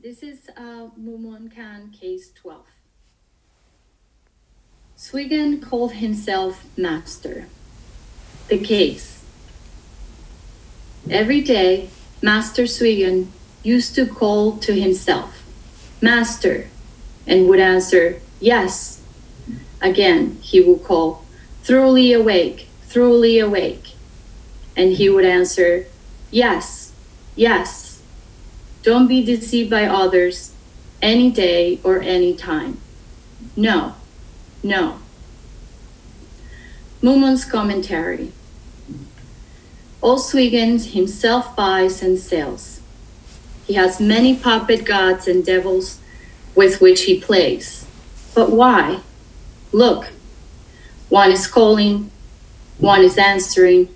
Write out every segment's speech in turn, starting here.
This is uh, Mumonkan case 12. Zuigan called himself master. The case. Every day, Master Zuigan used to call to himself, Master, and would answer, Yes. Again, he would call, Thoroughly awake, thoroughly awake. And he would answer, Yes, yes. Don't be deceived by others any day or any time. No, no. Mumon's commentary. Oswigen himself buys and sells. He has many puppet gods and devils with which he plays. But why? Look, one is calling, one is answering,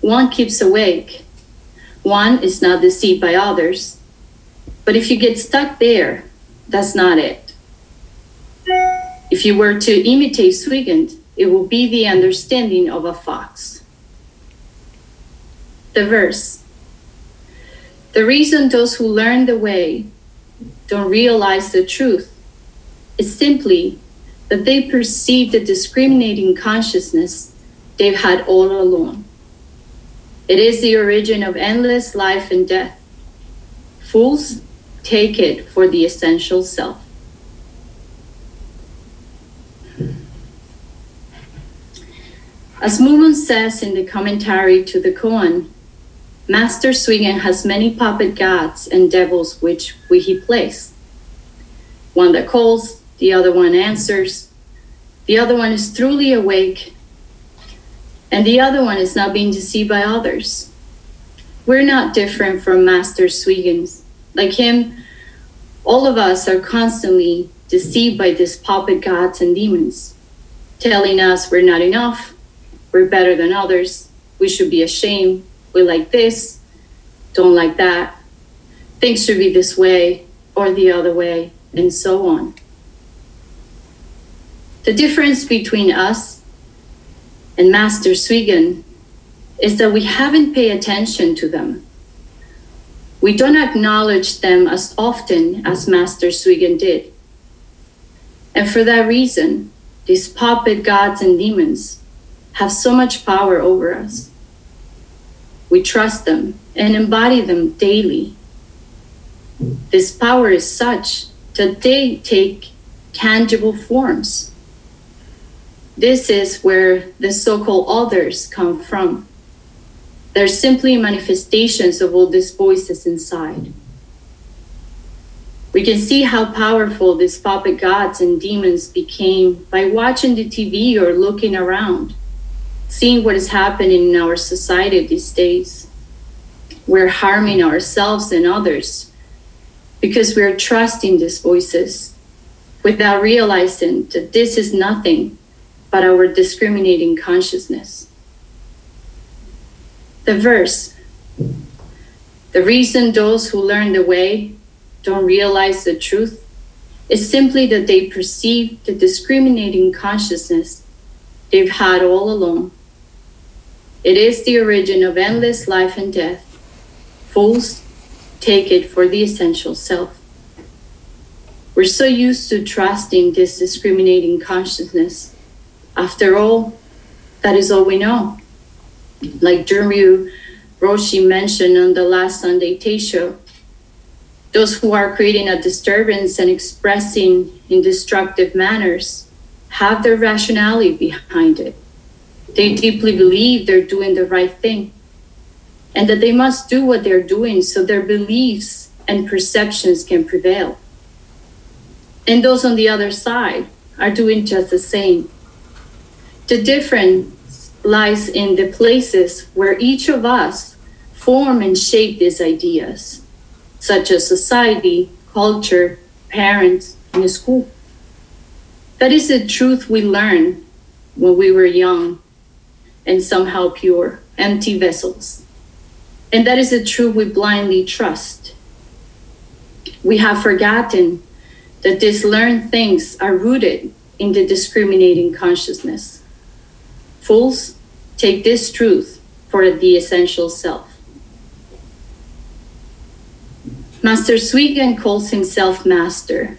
one keeps awake, one is not deceived by others, but if you get stuck there, that's not it. If you were to imitate Zuigan, it will be the understanding of a fox. The verse The reason those who learn the way don't realize the truth is simply that they perceive the discriminating consciousness they've had all along. It is the origin of endless life and death. Fools take it for the essential self. As Mumon says in the commentary to the koan, Master Zuigan has many puppet gods and devils which we he plays. One that calls, the other one answers, the other one is truly awake, and the other one is not being deceived by others. We're not different from Master Zuigan's like him, all of us are constantly deceived by these puppet gods and demons, telling us we're not enough, we're better than others, we should be ashamed, we like this, don't like that, things should be this way or the other way, and so on. The difference between us and Master Zuigan is that we haven't paid attention to them we don't acknowledge them as often as Master Zuigan did. And for that reason, these puppet gods and demons have so much power over us. We trust them and embody them daily. This power is such that they take tangible forms. This is where the so called others come from. They're simply manifestations of all these voices inside. We can see how powerful these puppet gods and demons became by watching the TV or looking around, seeing what is happening in our society these days. We're harming ourselves and others because we're trusting these voices without realizing that this is nothing but our discriminating consciousness the verse. The reason those who learn the way don't realize the truth is simply that they perceive the discriminating consciousness they've had all along. It is the origin of endless life and death. Fools take it for the essential self. We're so used to trusting this discriminating consciousness. After all, that is all we know like Jeremy Roshi mentioned on the last Sunday Tay show, those who are creating a disturbance and expressing in destructive manners have their rationality behind it. They deeply believe they're doing the right thing and that they must do what they're doing so their beliefs and perceptions can prevail. And those on the other side are doing just the same. The difference lies in the places where each of us form and shape these ideas, such as society, culture, parents, and school. That is the truth we learned when we were young and somehow pure, empty vessels. And that is the truth we blindly trust. We have forgotten that these learned things are rooted in the discriminating consciousness. Fools Take this truth for the essential self. Master Zuigan calls himself master.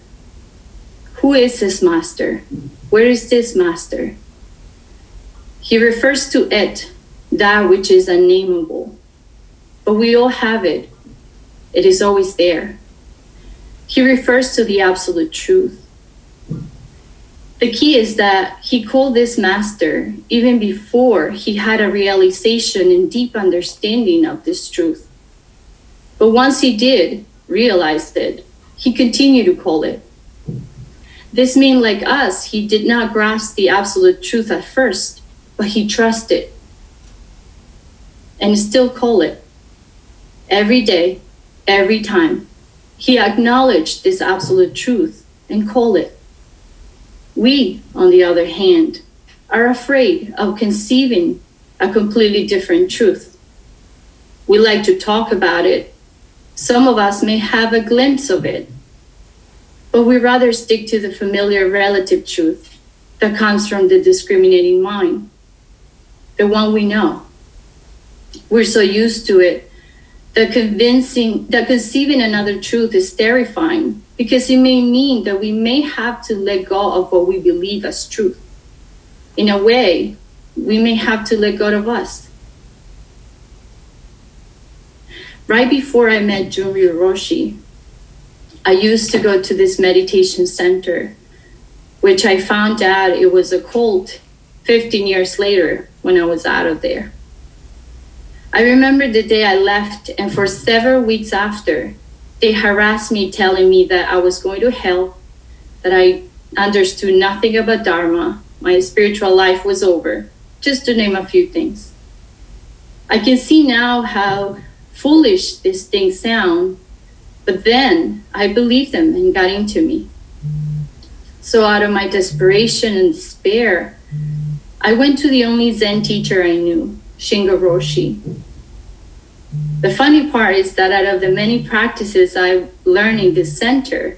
Who is this master? Where is this master? He refers to it, that which is unnameable. But we all have it, it is always there. He refers to the absolute truth. The key is that he called this master even before he had a realization and deep understanding of this truth. But once he did realize it, he continued to call it. This means, like us, he did not grasp the absolute truth at first, but he trusted and still call it every day, every time. He acknowledged this absolute truth and call it. We, on the other hand, are afraid of conceiving a completely different truth. We like to talk about it. Some of us may have a glimpse of it, but we rather stick to the familiar relative truth that comes from the discriminating mind, the one we know. We're so used to it that convincing that conceiving another truth is terrifying because it may mean that we may have to let go of what we believe as truth. In a way, we may have to let go of us. Right before I met Junryu Roshi, I used to go to this meditation center, which I found out it was a cult 15 years later when I was out of there. I remember the day I left, and for several weeks after, they harassed me, telling me that I was going to hell, that I understood nothing about Dharma, my spiritual life was over, just to name a few things. I can see now how foolish these things sound, but then I believed them and got into me. So, out of my desperation and despair, I went to the only Zen teacher I knew, Shingo Roshi. The funny part is that out of the many practices I learned in this center,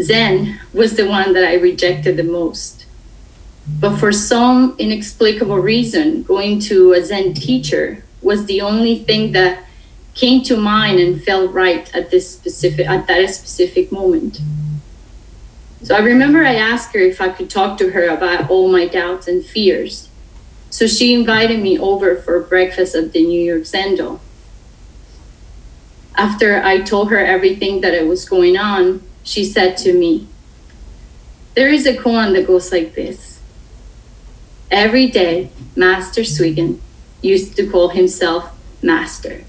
Zen was the one that I rejected the most. But for some inexplicable reason, going to a Zen teacher was the only thing that came to mind and felt right at this specific at that specific moment. So I remember I asked her if I could talk to her about all my doubts and fears. So she invited me over for breakfast at the New York Zendo. After I told her everything that it was going on, she said to me, There is a koan that goes like this. Every day, Master Zuigan used to call himself Master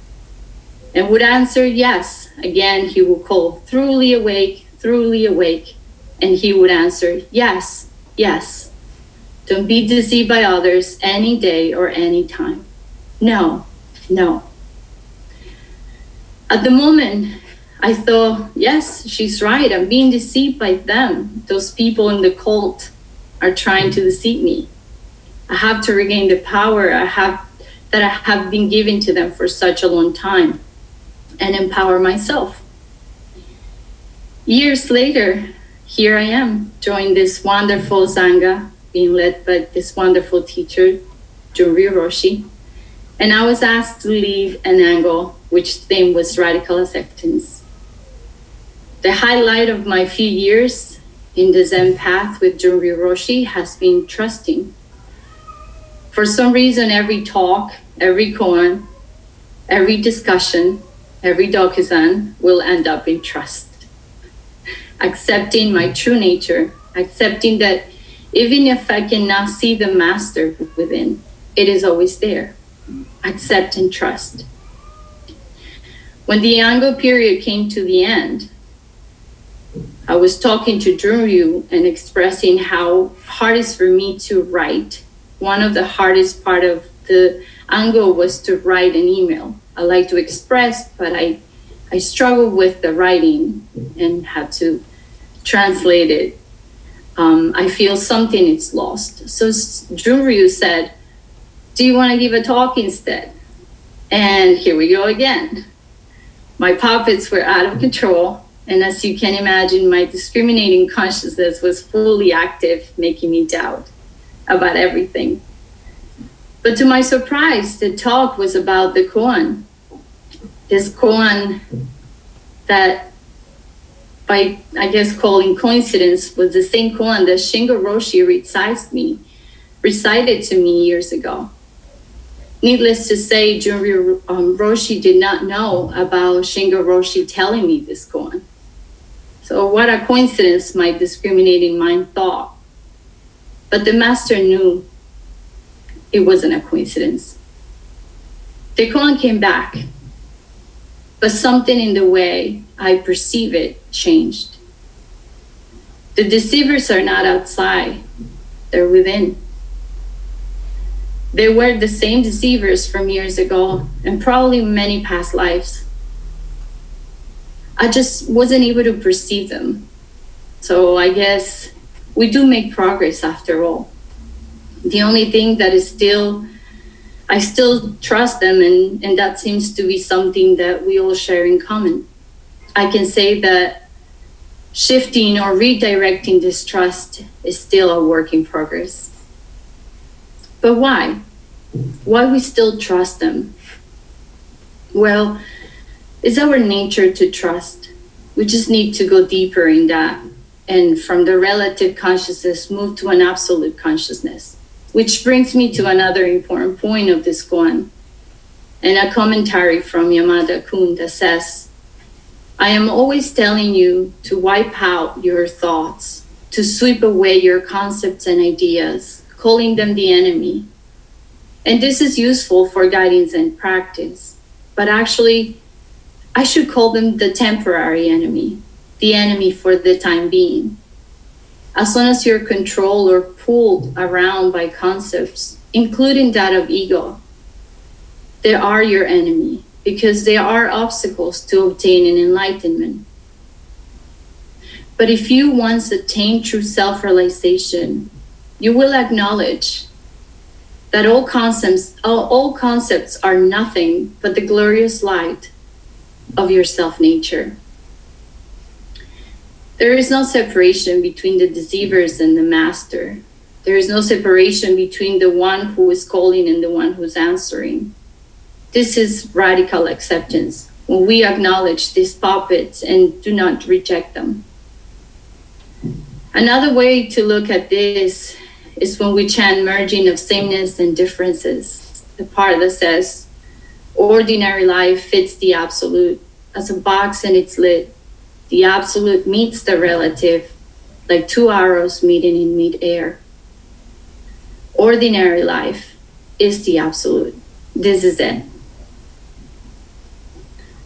and would answer yes. Again, he would call, truly awake, truly awake. And he would answer, yes, yes. Don't be deceived by others any day or any time. No, no. At the moment, I thought, yes, she's right. I'm being deceived by them. Those people in the cult are trying to deceive me. I have to regain the power I have that I have been given to them for such a long time and empower myself. Years later, here I am, joining this wonderful Sangha, being led by this wonderful teacher, Junryu Roshi. And I was asked to leave an Ango which theme was radical acceptance. The highlight of my few years in the Zen path with Junryu Roshi has been trusting. For some reason, every talk, every koan, every discussion every Dokusan will end up in trust. Accepting my true nature, accepting that even if I cannot see the master within, it is always there. Accept and trust. When the Ango period came to the end, I was talking to Junryu and expressing how hard it is for me to write. One of the hardest part of the Ango was to write an email I like to express, but I, I struggle with the writing and have to translate it. Um, I feel something is lost. So Junryu said, Do you want to give a talk instead? And here we go again. My puppets were out of control. And as you can imagine, my discriminating consciousness was fully active, making me doubt about everything. But to my surprise, the talk was about the koan. This koan that by I guess calling coincidence was the same koan that Shingo Roshi recited me recited to me years ago. Needless to say, Junryu um, Roshi did not know about Shingo Roshi telling me this koan. So what a coincidence, my discriminating mind thought. But the master knew it wasn't a coincidence. The koan came back, but something in the way I perceive it changed. The deceivers are not outside, they're within. They were the same deceivers from years ago and probably many past lives. I just wasn't able to perceive them. So I guess we do make progress after all. The only thing that is still, I still trust them, and, and that seems to be something that we all share in common. I can say that shifting or redirecting this trust is still a work in progress. But why? Why we still trust them? Well, it's our nature to trust. We just need to go deeper in that and from the relative consciousness move to an absolute consciousness. Which brings me to another important point of this koan and a commentary from Yamada Koun that says, I am always telling you to wipe out your thoughts, to sweep away your concepts and ideas, calling them the enemy, and this is useful for guidance and practice. But actually, I should call them the temporary enemy, the enemy for the time being. As long as you're controlled or pulled around by concepts, including that of ego, they are your enemy because they are obstacles to obtaining enlightenment. But if you once attain true self realization, you will acknowledge that all concepts, all, all concepts are nothing but the glorious light of your self nature. There is no separation between the deceivers and the master. There is no separation between the one who is calling and the one who's answering. This is radical acceptance when we acknowledge these puppets and do not reject them. Another way to look at this is when we chant merging of sameness and differences. The part that says, ordinary life fits the absolute as a box and its lid. The absolute meets the relative, like two arrows meeting in mid-air. Ordinary life is the absolute. This is it.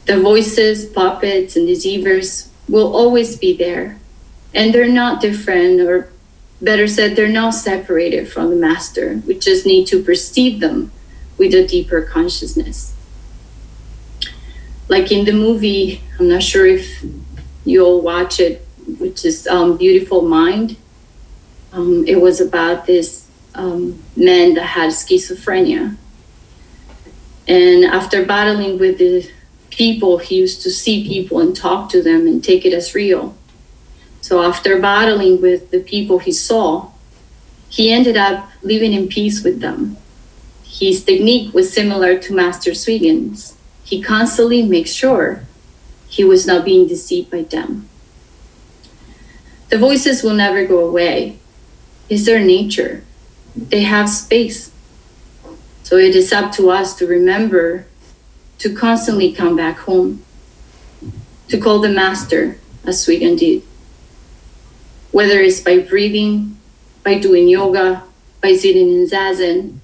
The voices, puppets, and deceivers will always be there, and they're not different or Better said, they're not separated from the master. We just need to perceive them with a deeper consciousness. Like in the movie, I'm not sure if you all watch it, which is um, Beautiful Mind. Um, it was about this um, man that had schizophrenia. And after battling with the people, he used to see people and talk to them and take it as real. So after battling with the people he saw, he ended up living in peace with them. His technique was similar to Master Zuigan's. He constantly makes sure he was not being deceived by them. The voices will never go away. It's their nature. They have space. So it is up to us to remember to constantly come back home, to call the Master, as Zuigan did whether it's by breathing, by doing yoga, by sitting in zazen.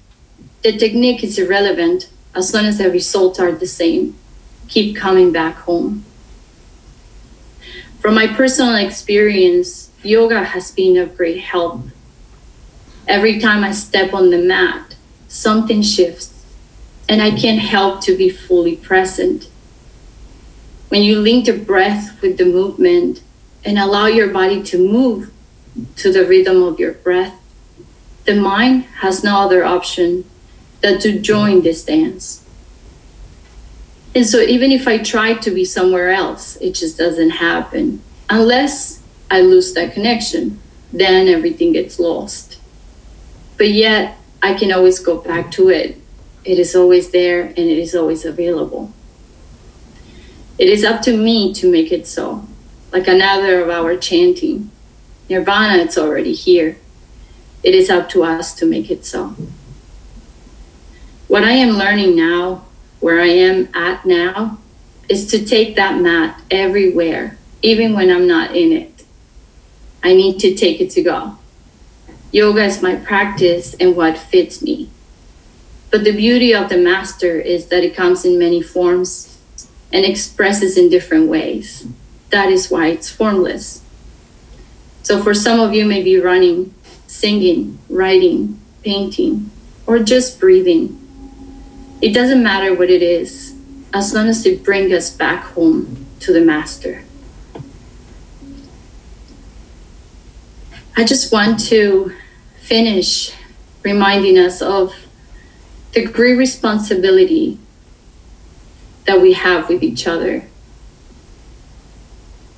The technique is irrelevant as long as the results are the same. Keep coming back home. From my personal experience, yoga has been of great help. Every time I step on the mat, something shifts, and I can't help to be fully present. When you link the breath with the movement, and allow your body to move to the rhythm of your breath, the mind has no other option than to join this dance. And so, even if I try to be somewhere else, it just doesn't happen unless I lose that connection. Then everything gets lost. But yet, I can always go back to it. It is always there and it is always available. It is up to me to make it so, like another of our chanting. Nirvana, it's already here. It is up to us to make it so. What I am learning now, where I am at now, is to take that mat everywhere, even when I'm not in it. I need to take it to go. Yoga is my practice and what fits me. But the beauty of the master is that it comes in many forms and expresses in different ways. That is why it's formless. So for some of you, maybe running, singing, writing, painting, or just breathing. It doesn't matter what it is, as long as it brings us back home to the master. I just want to finish reminding us of the great responsibility that we have with each other.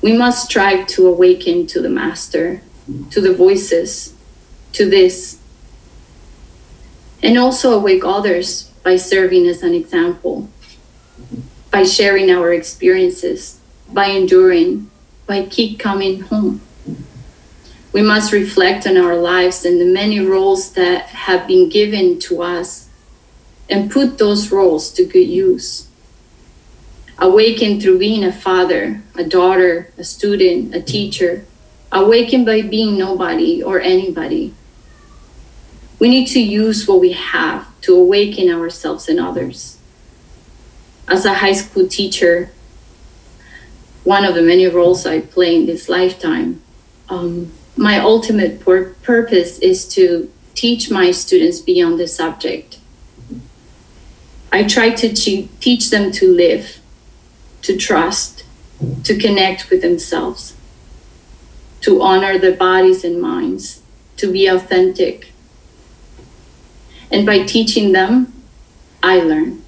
We must strive to awaken to the Master, to the voices, to this, and also awake others by serving as an example, by sharing our experiences, by enduring, by keep coming home we must reflect on our lives and the many roles that have been given to us and put those roles to good use. Awaken through being a father, a daughter, a student, a teacher. Awaken by being nobody or anybody. We need to use what we have to awaken ourselves and others. As a high school teacher, one of the many roles I play in this lifetime, um, my ultimate pur- purpose is to teach my students beyond the subject. I try to te- teach them to live, to trust, to connect with themselves, to honor their bodies and minds, to be authentic. And by teaching them, I learn.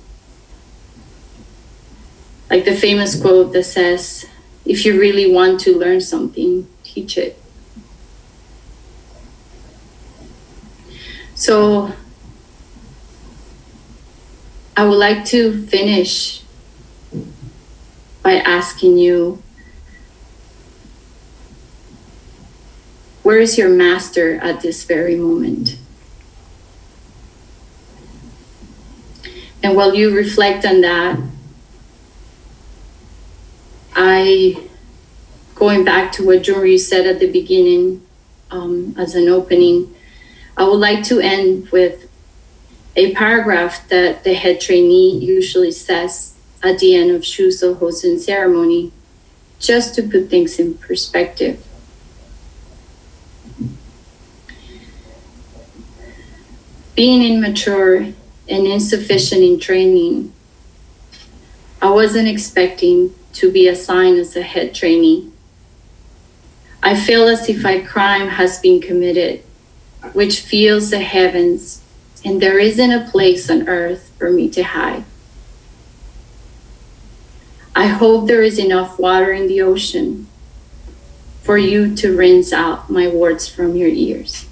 Like the famous quote that says, if you really want to learn something, teach it. So I would like to finish by asking you where is your master at this very moment? And while you reflect on that, I, going back to what Junri said at the beginning um, as an opening, I would like to end with a paragraph that the head trainee usually says at the end of Shuso Hosen ceremony, just to put things in perspective. Being immature and insufficient in training, I wasn't expecting to be assigned as a head trainee. I feel as if a crime has been committed which fills the heavens, and there isn't a place on earth for me to hide. I hope there is enough water in the ocean for you to rinse out my words from your ears.